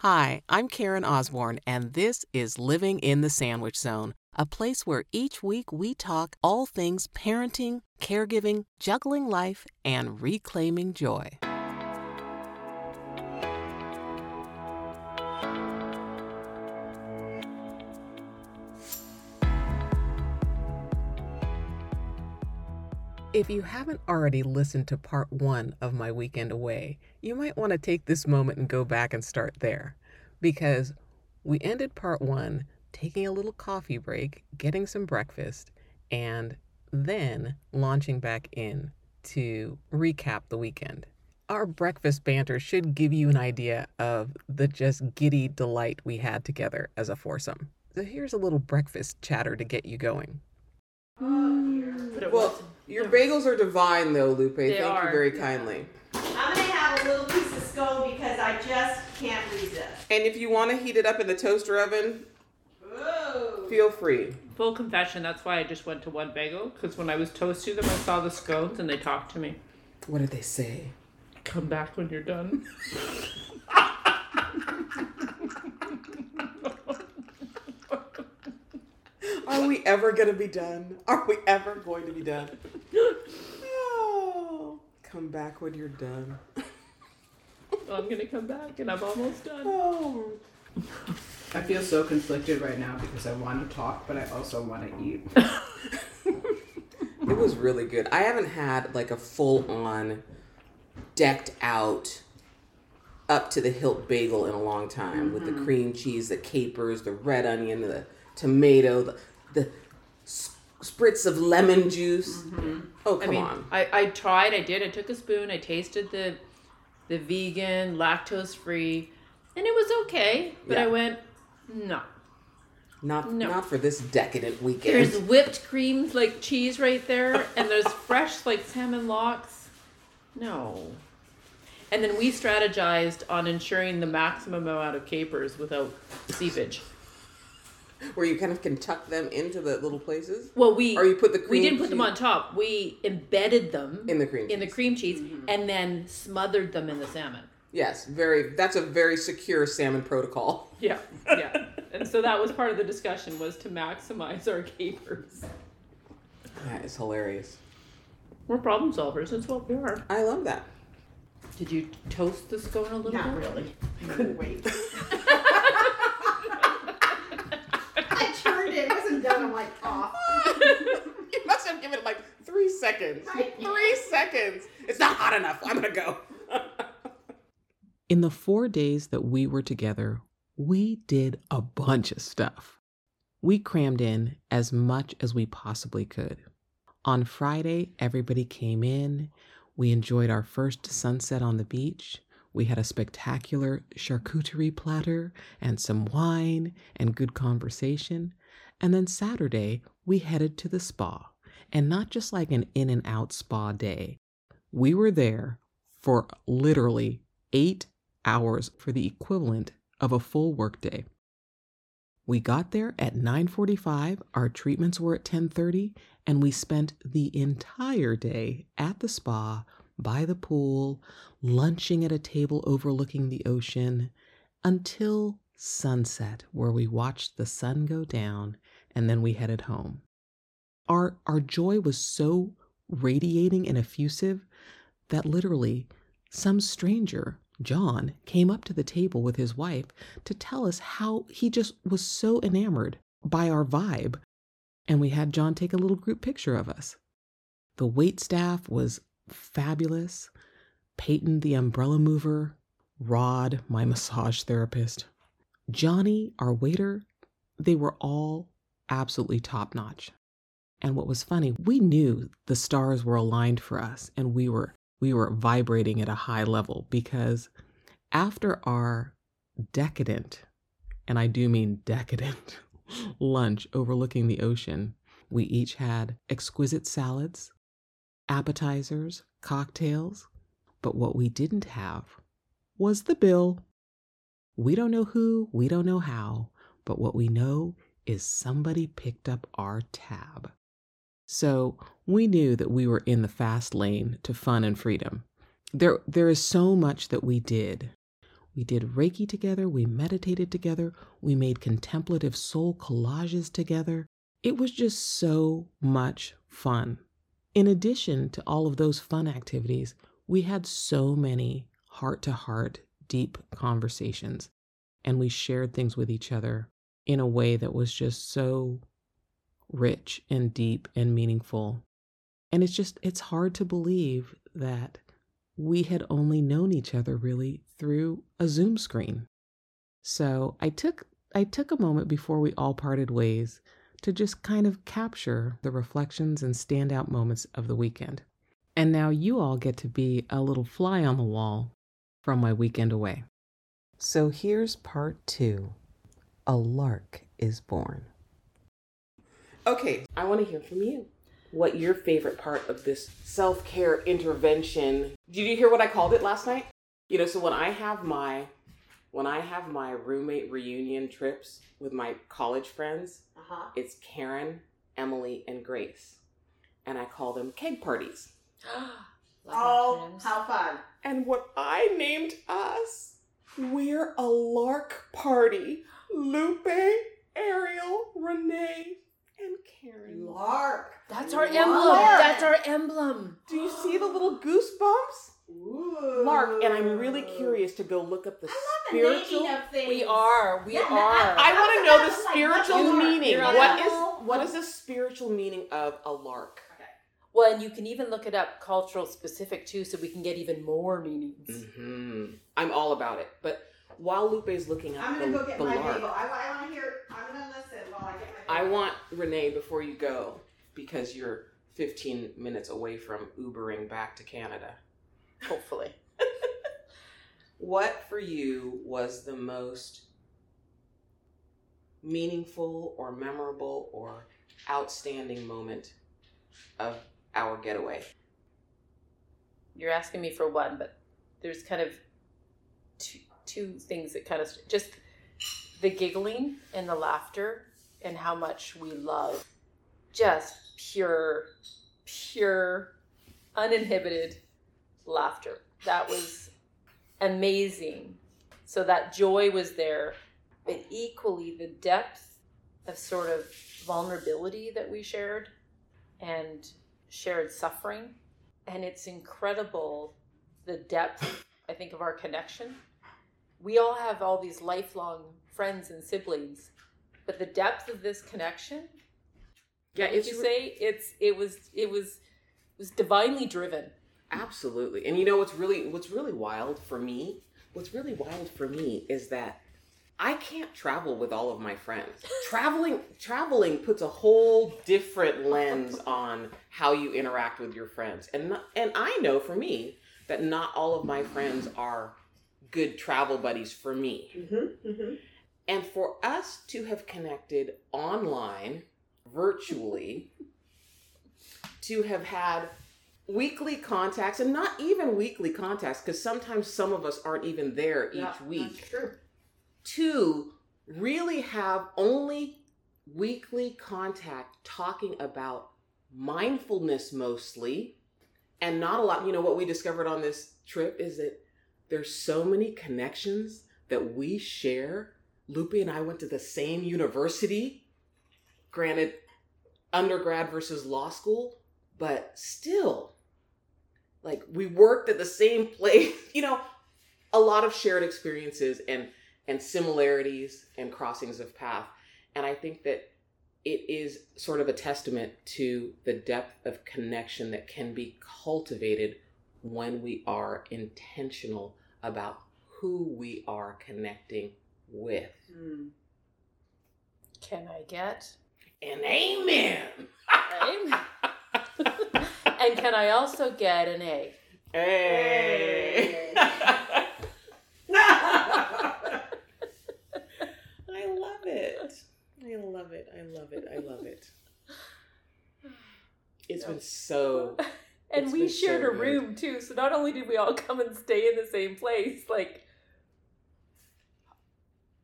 Hi, I'm Karen Osborne, and this is Living in the Sandwich Zone, a place where each week we talk all things parenting, caregiving, juggling life, and reclaiming joy. If you haven't already listened to part one of my weekend away, you might want to take this moment and go back and start there. Because we ended part one taking a little coffee break, getting some breakfast, and then launching back in to recap the weekend. Our breakfast banter should give you an idea of the just giddy delight we had together as a foursome. So here's a little breakfast chatter to get you going. It Well. Your bagels are divine, though, Lupe. They Thank are. you very kindly. I'm gonna have a little piece of scone because I just can't resist. And if you want to heat it up in the toaster oven, Whoa. feel free. Full confession, that's why I just went to one bagel. Because when I was toasting them, I saw the scones and they talked to me. What did they say? Come back when you're done. Are we ever going to be done? Are we ever going to be done? Oh, come back when you're done. I'm gonna come back and I'm almost done. Oh. I feel so conflicted right now because I want to talk, but I also want to eat. It was really good. I haven't had like a full on decked out up to the hilt bagel in a long time with the mm-hmm. cream cheese, the capers, the red onion, the tomato, the, the s- spritz of lemon juice. Mm-hmm. Oh, I come mean, on. I, I tried, I did, I took a spoon, I tasted the the vegan, lactose free, and it was okay. But I went, no. Not no. not for this decadent weekend. There's whipped cream like cheese right there, and there's fresh like salmon lox. No. And then we strategized on ensuring the maximum amount of capers without seepage. Where you kind of can tuck them into the little places. Well, we Or you put the cream we didn't put them on top. We embedded them In the cream in the cheese. cream cheese, mm-hmm. and then smothered them in the salmon. Yes, very. That's a very secure salmon protocol. Yeah, yeah. and so that was part of the discussion was to maximize our capers. That is hilarious. We're problem solvers. That's what we are. I love that. Did you toast the scone a little Not bit? really. I couldn't wait. I turned it. It wasn't done. I'm like, off. you must have given it like three seconds. Three seconds. It's not hot enough. I'm gonna go. In the four days that we were together, we did a bunch of stuff. We crammed in as much as we possibly could. On Friday, everybody came in. We enjoyed our first sunset on the beach. We had a spectacular charcuterie platter and some wine and good conversation. And then Saturday, we headed to the spa. And not just like an in and out spa day. We were there for literally eight hours for the equivalent of a full workday. We got there at 9:45, our treatments were at 10:30, and we spent the entire day at the spa, by the pool, lunching at a table overlooking the ocean until sunset where we watched the sun go down and then we headed home. Our our joy was so radiating and effusive that literally some stranger, John, came up to the table with his wife to tell us how he just was so enamored by our vibe. And we had John take a little group picture of us. The wait staff was fabulous. Peyton, the umbrella mover, Rod, my massage therapist, Johnny, our waiter, they were all absolutely top notch. And what was funny, we knew the stars were aligned for us and we were we were vibrating at a high level because after our decadent, and I do mean decadent, lunch overlooking the ocean, we each had exquisite salads, appetizers, cocktails, but what we didn't have was the bill. We don't know who, we don't know how, but what we know is somebody picked up our tab. So we knew that we were in the fast lane to fun and freedom. There, there is so much that we did. We did Reiki together. We meditated together. We made contemplative soul collages together. It was just so much fun. In addition to all of those fun activities, we had so many heart to heart, deep conversations, and we shared things with each other in a way that was just so rich and deep and meaningful. And it's just, it's hard to believe that we had only known each other really through a Zoom screen. So I took I took a moment before we all parted ways to just kind of capture the reflections and standout moments of the weekend. And now you all get to be a little fly on the wall from my weekend away. So here's part two A Lark is Born. Okay, I want to hear from you. What your favorite part of this self care intervention? Did you hear what I called it last night? You know, so when I have my when I have my roommate reunion trips with my college friends, Uh-huh. it's Karen, Emily, and Grace. And I call them keg parties. Oh, how fun. And what I named us, we're a lark party. Lupe, Ariel, Renee, and Karen. Lark. That's our Lark. emblem. That's our emblem. Do you see the little goosebumps? Ooh. Lark, and I'm really curious to go look up the I love the spiritual. naming of things. We are. We Yeah, are. I want to know the spiritual is a lark? meaning. You're on What a- is what is the spiritual meaning of a lark? Okay. Well, and you can even look it up cultural specific too, so we can get even more meanings. hmm I'm all about it. But while Lupe is looking up I'm gonna go get my lark, bagel. I, I want to hear. I'm gonna listen while I get my. I want Renee before you go because you're 15 minutes away from Ubering back to Canada. Hopefully. What for you was the most meaningful or memorable or outstanding moment of our getaway? You're asking me for one, but there's kind of two, two things that kind of just the giggling and the laughter and how much we love just pure, pure, uninhibited laughter. That was amazing. So that joy was there, but equally the depth of sort of vulnerability that we shared and shared suffering. And it's incredible the depth, I think, of our connection. We all have all these lifelong friends and siblings, but the depth of this connection, Yeah, if you say it's it was it was it was divinely driven. Absolutely. And you know what's really what's really wild for me? What's really wild for me is that I can't travel with all of my friends. traveling traveling puts a whole different lens on how you interact with your friends. And not- and I know for me that not all of my friends are good travel buddies for me. Mm-hmm, mm-hmm. And for us to have connected online, virtually, to have had weekly contacts, and not even weekly contacts, because sometimes some of us aren't even there each Yeah, week, to really have only weekly contact talking about mindfulness mostly, and not a lot. You know, what we discovered on this trip is that there's so many connections that we share. Lupe and I went to the same university. Granted, undergrad versus law school, but still, like we worked at the same place. You know, a lot of shared experiences and and similarities and crossings of path. And I think that it is sort of a testament to the depth of connection that can be cultivated when we are intentional about who we are connecting with. Mm. Can I get? an amen. Amen. and can I also get an A? Hey. I love it. I love it. I love it. I love it. It's been so And we shared so a good. room too, so not only did we all come and stay in the same place, like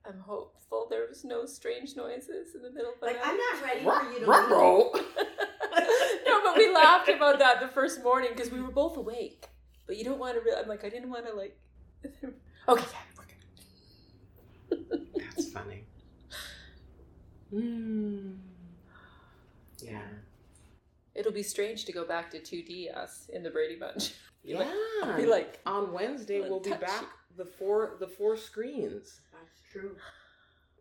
I'm hopeful there was no strange noises in the middle of the Like night. I'm not ready for you to. leave. No, but we laughed about that the first morning because we were both awake. But you don't want to. Re- I'm like, I didn't want to like. okay, yeah, we're good. That's funny. Mm. Yeah. It'll be strange to go back to 2D us in the Brady Bunch. Be Yeah. like- I'll be like, on Wednesday we'll be back you. the four the four screens. That's true.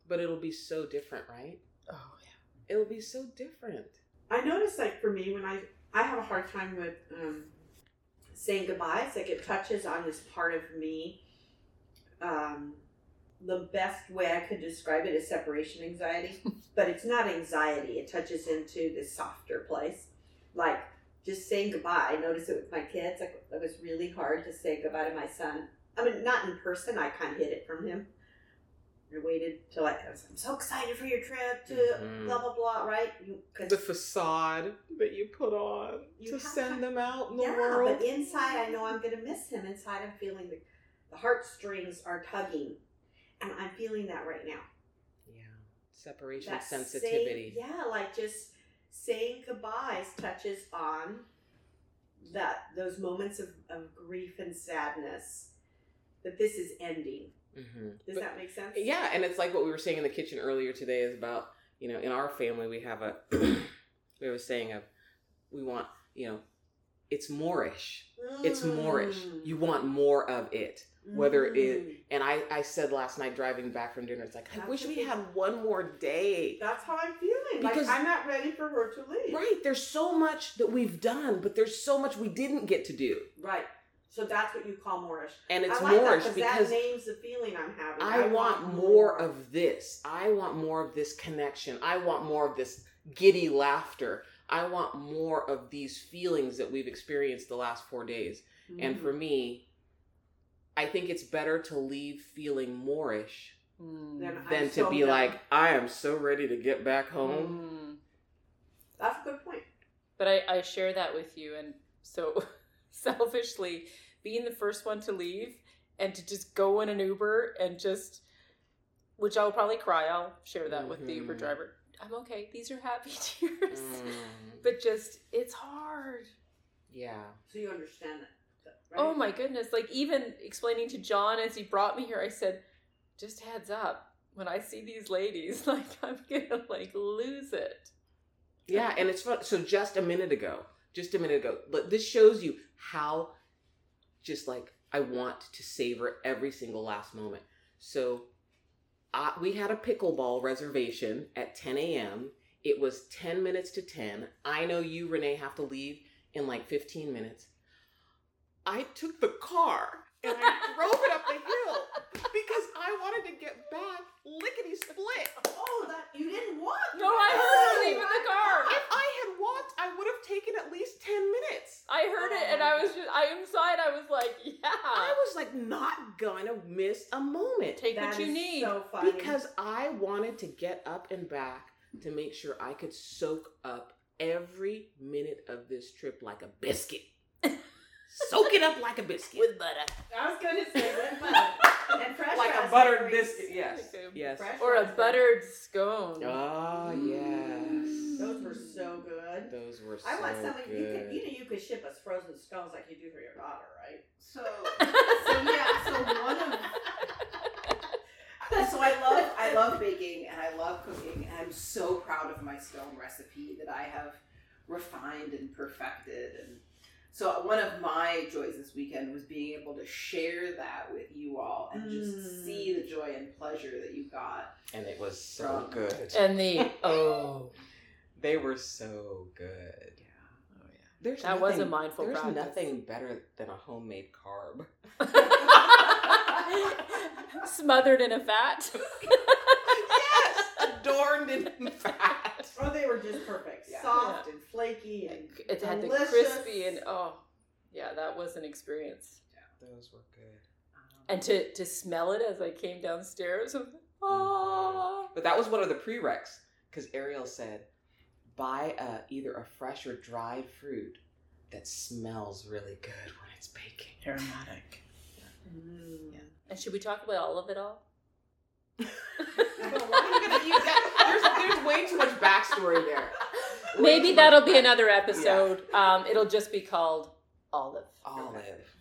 But it'll be so different, right? oh yeah. It'll be so different. I notice, like for me, when I I have a hard time with um, saying goodbyes. Like it touches on this part of me. Um, the best way I could describe it is separation anxiety, but it's not anxiety. It touches into this softer place, like just saying goodbye. I notice it with my kids. Like it was really hard to say goodbye to my son. I mean, not in person. I kind of hid it from him. I waited till I, I was. I'm so excited for your trip to Mhm. blah blah blah. Right? You, 'cause- The facade that you put on You to send to- them out in the yeah, world. but inside I know I'm gonna miss him. Inside I'm feeling the, the heartstrings are tugging, and I'm feeling that right now. yeah. Separation That sensitivity. Say, yeah, like just saying goodbyes touches on that those moments of, of grief and sadness that this is ending. Hmm Does that make sense? Yeah, and it's like what we were saying in the kitchen earlier today is about, you know, in our family we have a we have a saying of we want, you know, it's moreish. It's moreish. Mm. You want more of it. whether it- Mm. And I, I said last night driving back from dinner, it's like, I wish we had one more day. That's how I'm feeling. Because- like I'm not ready for her to leave. Right. There's so much that we've done, but there's so much we didn't get to do. Right. So that's what you call moreish. And it's I like that moreish 'cause because that names the feeling I'm having. I want more of this. I want more of this connection. I want more of this giddy laughter. I want more of these feelings that we've experienced the last four days. And Mm-hmm. for me, I think it's better to leave feeling moreish Then I'm than to so be done. like, I am so ready to get back home. Mm. That's a good point. But I, I share that with you, and so selfishly, being the first one to leave and to just go in an Uber and just, which I'll probably cry. I'll share that with the Uber Mhm. driver. I'm okay. These are happy tears. Mm, But just, it's hard. yeah. So you understand that. Right? Oh my goodness. Like, even explaining to John as he brought me here, I said, just heads up, when I see these ladies, like, I'm gonna, like, lose it. Yeah, and it's fun. So just a minute ago, just a minute ago, but this shows you how just like I want to savor every single last moment. So uh, we had a pickleball reservation at 10 a.m. It was 10 minutes to 10. I know you, Renee, have to leave in like 15 minutes. I took the car and I drove it up the hill because I wanted to get back lickety split. Oh, that you didn't want. No, I heard her leaving the car. If I had walked, I would have taken at least 10 minutes. I heard it oh and I was just, I inside, I was like, yeah. I was like not gonna miss a moment Take That what you is need. So funny. because I wanted to get up and back to make sure I could soak up every minute of this trip like a biscuit. soak it up like a biscuit. with butter. I was going to say with butter and fresh like a buttered biscuit. Yes. Yes. Fresh Or a raspberries. buttered scone. Ah, oh yes. Those were so good. Those were so I want some. of You good. could, you know, you could ship us frozen scones like you do for your daughter, right? So, so yeah. So one of so I love I love baking and I love cooking and I'm so proud of my scone recipe that I have refined and perfected and so one of my joys this weekend was being able to share that with you all and just Mm. see the joy and pleasure that you got. and it was so good. and the, oh. They were so good. Yeah. Oh, yeah. There's That was a nothing- mindful There's practice. nothing better than a homemade carb. Smothered in a fat. yes, adorned in fat. Oh, they were just perfect. Yeah. Soft and flaky and It had the crispy and, oh. Yeah, that was an experience. Yeah, those were good. And to, to smell it as I came downstairs, I'm like, oh. But that was one of the prereqs because Ariel said, buy uh, either a fresh or dried fruit that smells really good when it's baking. Aromatic. Mm. And should we talk about all of it all? there's, there's way too much backstory there. Way Maybe that'll be back- another episode. Um, it'll just be called Olive. Olive.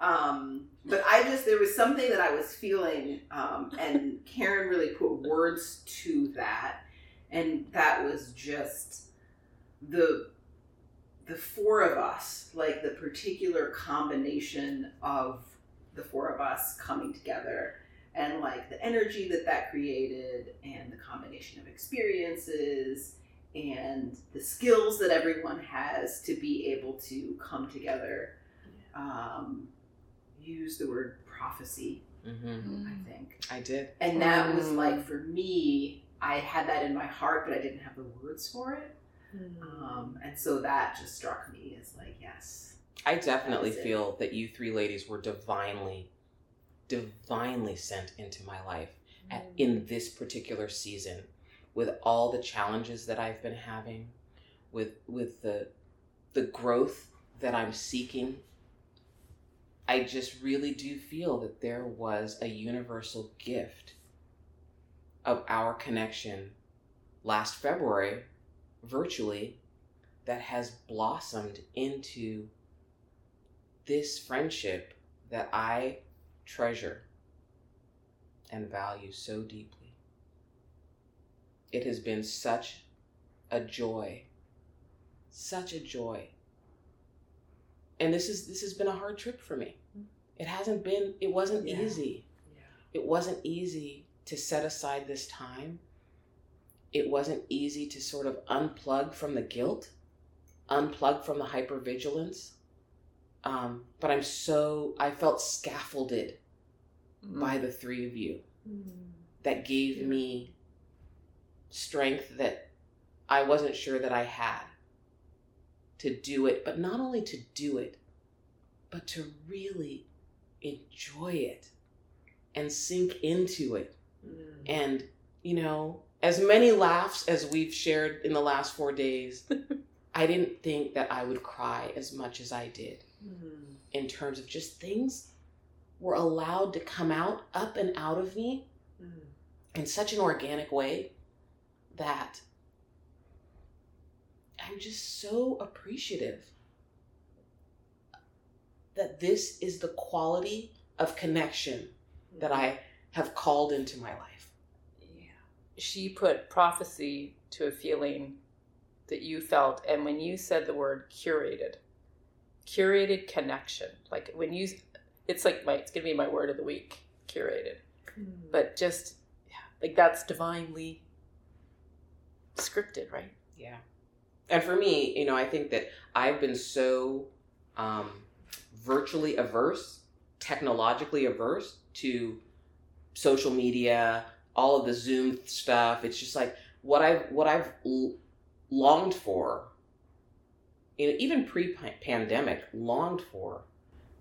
Um, but I just there was something that I was feeling, um, and Karen really put words to that, and that was just the the four of us, like the particular combination of the four of us coming together and like the energy that that created and the combination of experiences and the skills that everyone has to be able to come together um, use the word prophecy Mm-hmm. i think I did. and that was like for me i had that in my heart but i didn't have the words for it Mm-hmm. um, and so that just struck me as like yes I definitely That was it. feel that you three ladies were divinely, divinely sent into my life at, in this particular season, with all the challenges that I've been having, with with the the growth that I'm seeking. I just really do feel that there was a universal gift of our connection last February, virtually, that has blossomed into this friendship that I treasure and value so deeply. It has been such a joy, such a joy. And this is this has been a hard trip for me. Mm. It hasn't been it wasn't Yeah. easy. Yeah. It wasn't easy to set aside this time. It wasn't easy to sort of unplug from the guilt, unplug from the hypervigilance. Um, but I'm so, I felt scaffolded by the three of you that gave me strength that I wasn't sure that I had to do it, but not only to do it, but to really enjoy it and sink into it. Mm. And, you know, as many laughs as we've shared in the last four days, I didn't think that I would cry as much as I did mm. in terms of just things were allowed to come out, up and out of me mm. in such an organic way that I'm just so appreciative that this is the quality of connection that I have called into my life. Yeah. She put prophecy to a feeling that you felt, and when you said the word curated, curated connection, like when you, it's like my, it's gonna be my word of the week, curated. But just, yeah, like that's divinely scripted, right? Yeah. And for me, you know, I think that I've been so um, virtually averse, technologically averse to social media, all of the Zoom stuff. It's just like what I've what I've l- longed for, you know, even pre-pandemic, longed for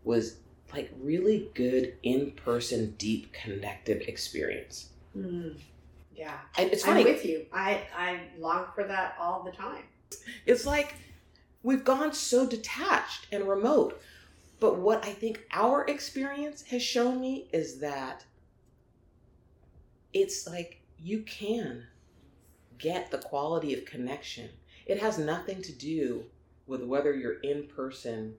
was like really good in-person, deep, connective experience. Mm. Yeah. And it's I'm funny. with you. I, I long for that all the time. It's like we've gone so detached and remote. But what I think our experience has shown me is that it's like you can get the quality of connection. It has nothing to do with whether you're in person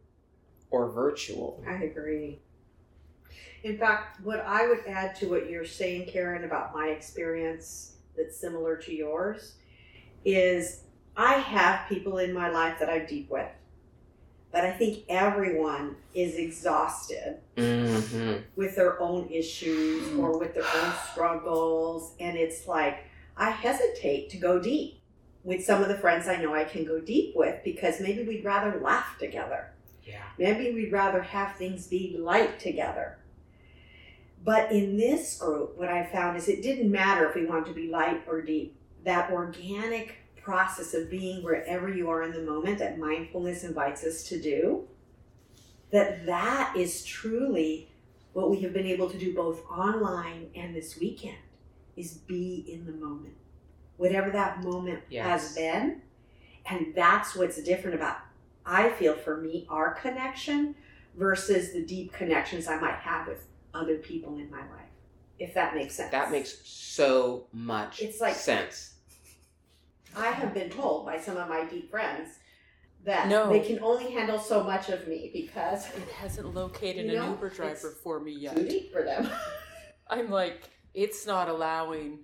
or virtual. I agree. In fact, what I would add to what you're saying, Karen, about my experience that's similar to yours is I have people in my life that I'm deep with. But I think everyone is exhausted Mm-hmm. with their own issues or with their own struggles. And it's like, I hesitate to go deep with some of the friends I know I can go deep with because maybe we'd rather laugh together. Yeah. Maybe we'd rather have things be light together. But in this group, what I found is it didn't matter if we wanted to be light or deep. That organic process of being wherever you are in the moment that mindfulness invites us to do, that that is truly what we have been able to do both online and this weekend is be in the moment. Whatever that moment Yes. has been. And that's what's different about I feel for me, our connection versus the deep connections I might have with other people in my life. If that makes sense. That makes so much It's like- sense. I have been told by some of my deep friends that No. they can only handle so much of me because It hasn't located You an Uber driver it's for me yet. too deep for them. I'm like, it's not allowing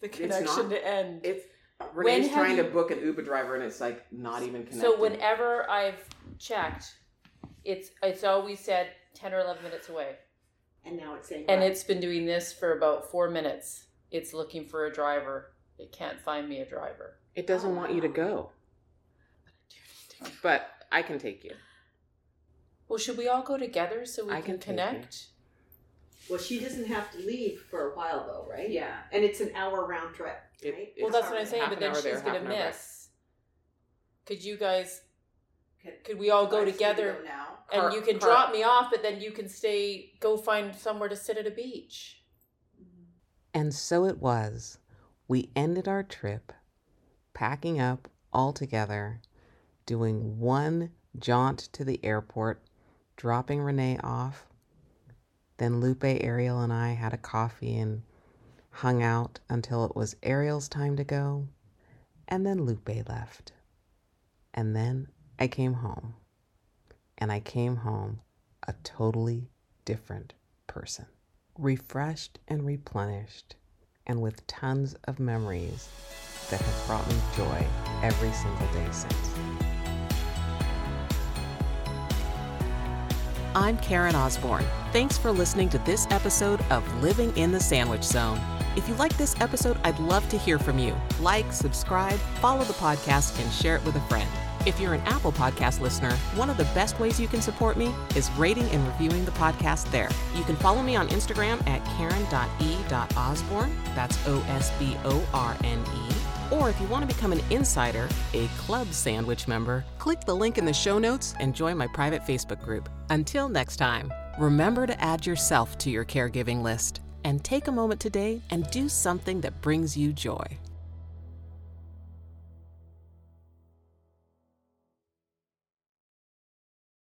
the It's connection not? to end. It's Renee's have trying you- to book an Uber driver and it's like not even connected. so whenever I've checked, it's it's always said ten or eleven minutes away, And now it's saying and what? it's been doing this for about four minutes. It's looking for a driver. It can't find me a driver. it doesn't Oh, want you to wow. go. But I can take you. Well, should we all go together so we I can, can connect? Well, she doesn't have to leave for a while though, right? Yeah. And it's an hour round trip, right? it's Well, that's what I'm saying. But then hour she's there, gonna an hour back. miss. Could you guys? Could, Could we all go I just need to together? go now? And Car- you can car- drop me off, but then you can stay. Go find somewhere to sit at a beach. And so it was. We ended our trip packing up all together, doing one jaunt to the airport, dropping Renee off. Then Lupe, Ariel, and I had a coffee and hung out until it was Ariel's time to go. And then Lupe left. And then I came home. And I came home a totally different person refreshed and replenished, and with tons of memories that have brought me joy every single day since. I'm Karen Osborne. Thanks for listening to this episode of Living in the Sandwich Zone. If you like this episode, I'd love to hear from you. Like, subscribe, follow the podcast, and share it with a friend. If you're an Apple Podcast listener, one of the best ways you can support me is rating and reviewing the podcast there. You can follow me on Instagram at karen.e.osborne. That's O S B O R N E. Or if you want to become an insider, a club sandwich member, click the link in the show notes and join my private Facebook group. Until next time, remember to add yourself to your caregiving list and take a moment today and do something that brings you joy.